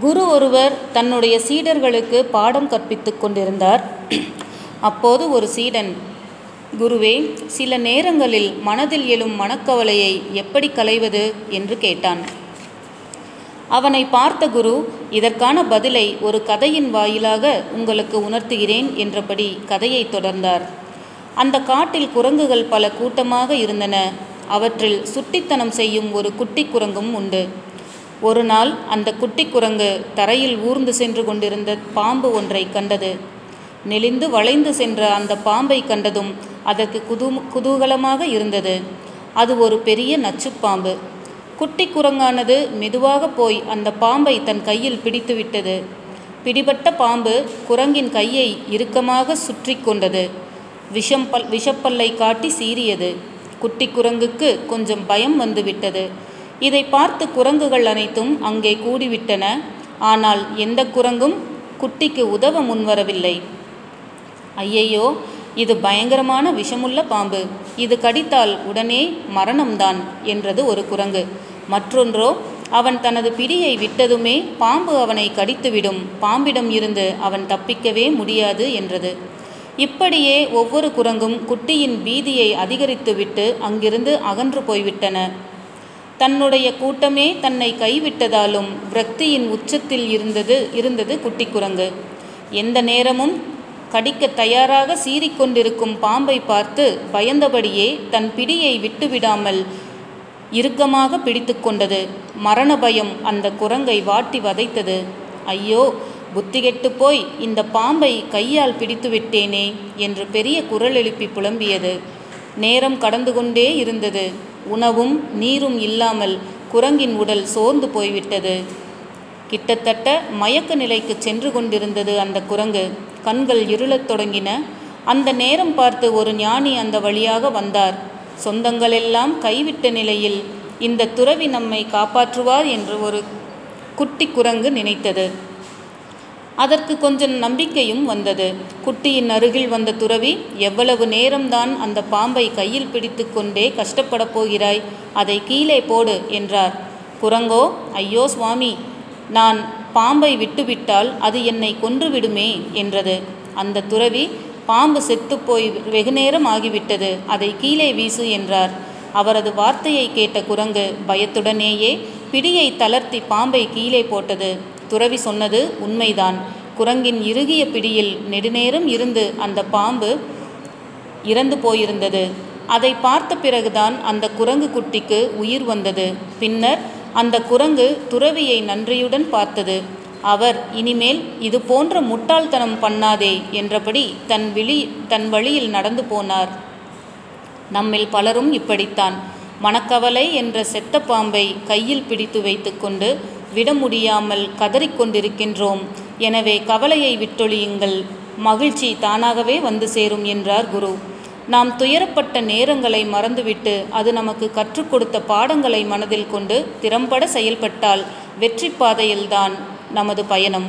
குரு ஒருவர் தன்னுடைய சீடர்களுக்கு பாடம் கற்பித்துக் கொண்டிருந்தார். அப்போது ஒரு சீடன் குருவே சில நேரங்களில் மனதில் எழும் மனக்கவலையை எப்படி களைவது? என்று கேட்டான். அவனை பார்த்த குரு இதற்கான பதிலை ஒரு கதையின் வாயிலாக உங்களுக்கு உணர்த்துகிறேன் என்றபடி கதையை தொடர்ந்தார். அந்த காட்டில் குரங்குகள் பல கூட்டமாக இருந்தன. அவற்றில் சுட்டித்தனம் செய்யும் ஒரு குட்டி குரங்கும் உண்டு. ஒரு நாள் அந்த குட்டி குரங்கு தரையில் ஊர்ந்து சென்று கொண்டிருந்த பாம்பு ஒன்றை கண்டது. நெளிந்து வளைந்து சென்ற அந்த பாம்பை கண்டதும் அதற்கு குதூ குதூகலமாக இருந்தது. அது ஒரு பெரிய நச்சுப்பாம்பு குட்டி குரங்கானது மெதுவாக போய் அந்த பாம்பை தன் கையில் பிடித்துவிட்டது பிடிபட்ட பாம்பு குரங்கின் கையை இறுக்கமாக சுற்றி கொண்டது. விஷம் பல் விஷப்பல்லை காட்டி சீறியது. குட்டி குரங்குக்கு கொஞ்சம் பயம் வந்துவிட்டது இதை பார்த்து குரங்குகள் அனைத்தும் அங்கே கூடிவிட்டன. ஆனால் எந்த குரங்கும் குட்டிக்கு உதவ முன்வரவில்லை. ஐயையோ இது பயங்கரமான விஷமுள்ள பாம்பு. இது கடித்தால் உடனே மரணம்தான் என்றது ஒரு குரங்கு. மற்றொன்றோ அவன் தனது பிடியை விட்டதுமே பாம்பு அவனை கடித்துவிடும். பாம்பிடம் இருந்து அவன் தப்பிக்கவே முடியாது என்றது. இப்படியே ஒவ்வொரு குரங்கும் குட்டியின் பீதியை அதிகரித்துவிட்டு அங்கிருந்து அகன்று போய்விட்டன. தன்னுடைய கூட்டமே தன்னை கைவிட்டதாலும் விரக்தியின் உச்சத்தில் இருந்தது இருந்தது குட்டி குரங்கு எந்த நேரமும் கடிக்க தயாராக சீறிக்கொண்டிருக்கும் பாம்பை பார்த்து பயந்தபடியே தன் பிடியை விட்டுவிடாமல் இறுக்கமாக பிடித்து கொண்டது. மரண பயம் அந்த குரங்கை வாட்டி வதைத்தது. ஐயோ புத்திகெட்டு போய் இந்த பாம்பை கையால் பிடித்து விட்டேனே என்று பெரிய குரல் எழுப்பி புலம்பியது. நேரம் கடந்து கொண்டே இருந்தது. உணவும் நீரும் இல்லாமல் குரங்கின் உடல் சோர்ந்து போய்விட்டது. கிட்டத்தட்ட மயக்க நிலைக்கு சென்று கொண்டிருந்தது அந்த குரங்கு. கண்கள் இருளத் தொடங்கின. அந்த நேரம் பார்த்து ஒரு ஞானி அந்த வழியாக வந்தார். சொந்தங்களெல்லாம் கைவிட்ட நிலையில் இந்த துறவி நம்மை காப்பாற்றுவார் என்று ஒரு குட்டி குரங்கு நினைத்தது. அதற்கு கொஞ்சம் நம்பிக்கையும் வந்தது. குட்டியின் அருகில் வந்த துறவி எவ்வளவு நேரம்தான் அந்த பாம்பை கையில் பிடித்து கொண்டே கஷ்டப்படப் போகிறாய்? அதை கீழே போடு என்றார். குரங்கோ ஐயோ சுவாமி நான் பாம்பை விட்டுவிட்டால் அது என்னை கொன்றுவிடுமே என்றது. அந்த துறவி பாம்பு செத்துப்போய் வெகுநேரம் ஆகிவிட்டது அதை கீழே வீசு என்றார். அவரது வார்த்தையை கேட்ட குரங்கு பயத்துடனேயே பிடியை தளர்த்தி பாம்பை கீழே போட்டது. துறவி சொன்னது உண்மைதான். குரங்கின் இறுகிய பிடியில் நெடுநேரம் இருந்து அந்த பாம்பு இறந்து போயிருந்தது. அதை பார்த்த பிறகுதான் அந்த குரங்கு குட்டிக்கு உயிர் வந்தது. பின்னர் அந்த குரங்கு துறவியை நன்றியுடன் பார்த்தது. அவர் இனிமேல் இது போன்ற முட்டாள்தனம் பண்ணாதே என்றபடி தன் விழி தன் வழியில் நடந்து போனார். நம்மில் பலரும் இப்படித்தான். மனக்கவலை என்ற செத்த பாம்பை கையில் பிடித்து வைத்துக்கொண்டு விட முடியாமல் கதறிக்கொண்டிருக்கின்றோம். எனவே கவலையை விட்டொழியுங்கள். மகிழ்ச்சி தானாகவே வந்து சேரும் என்றார் குரு. நாம் துயரப்பட்ட நேரங்களை மறந்துவிட்டு அது நமக்கு கற்றுக் கொடுத்த பாடங்களை மனதில் கொண்டு திறம்பட செயல்பட்டால் வெற்றி பாதையில்தான் நமது பயணம்.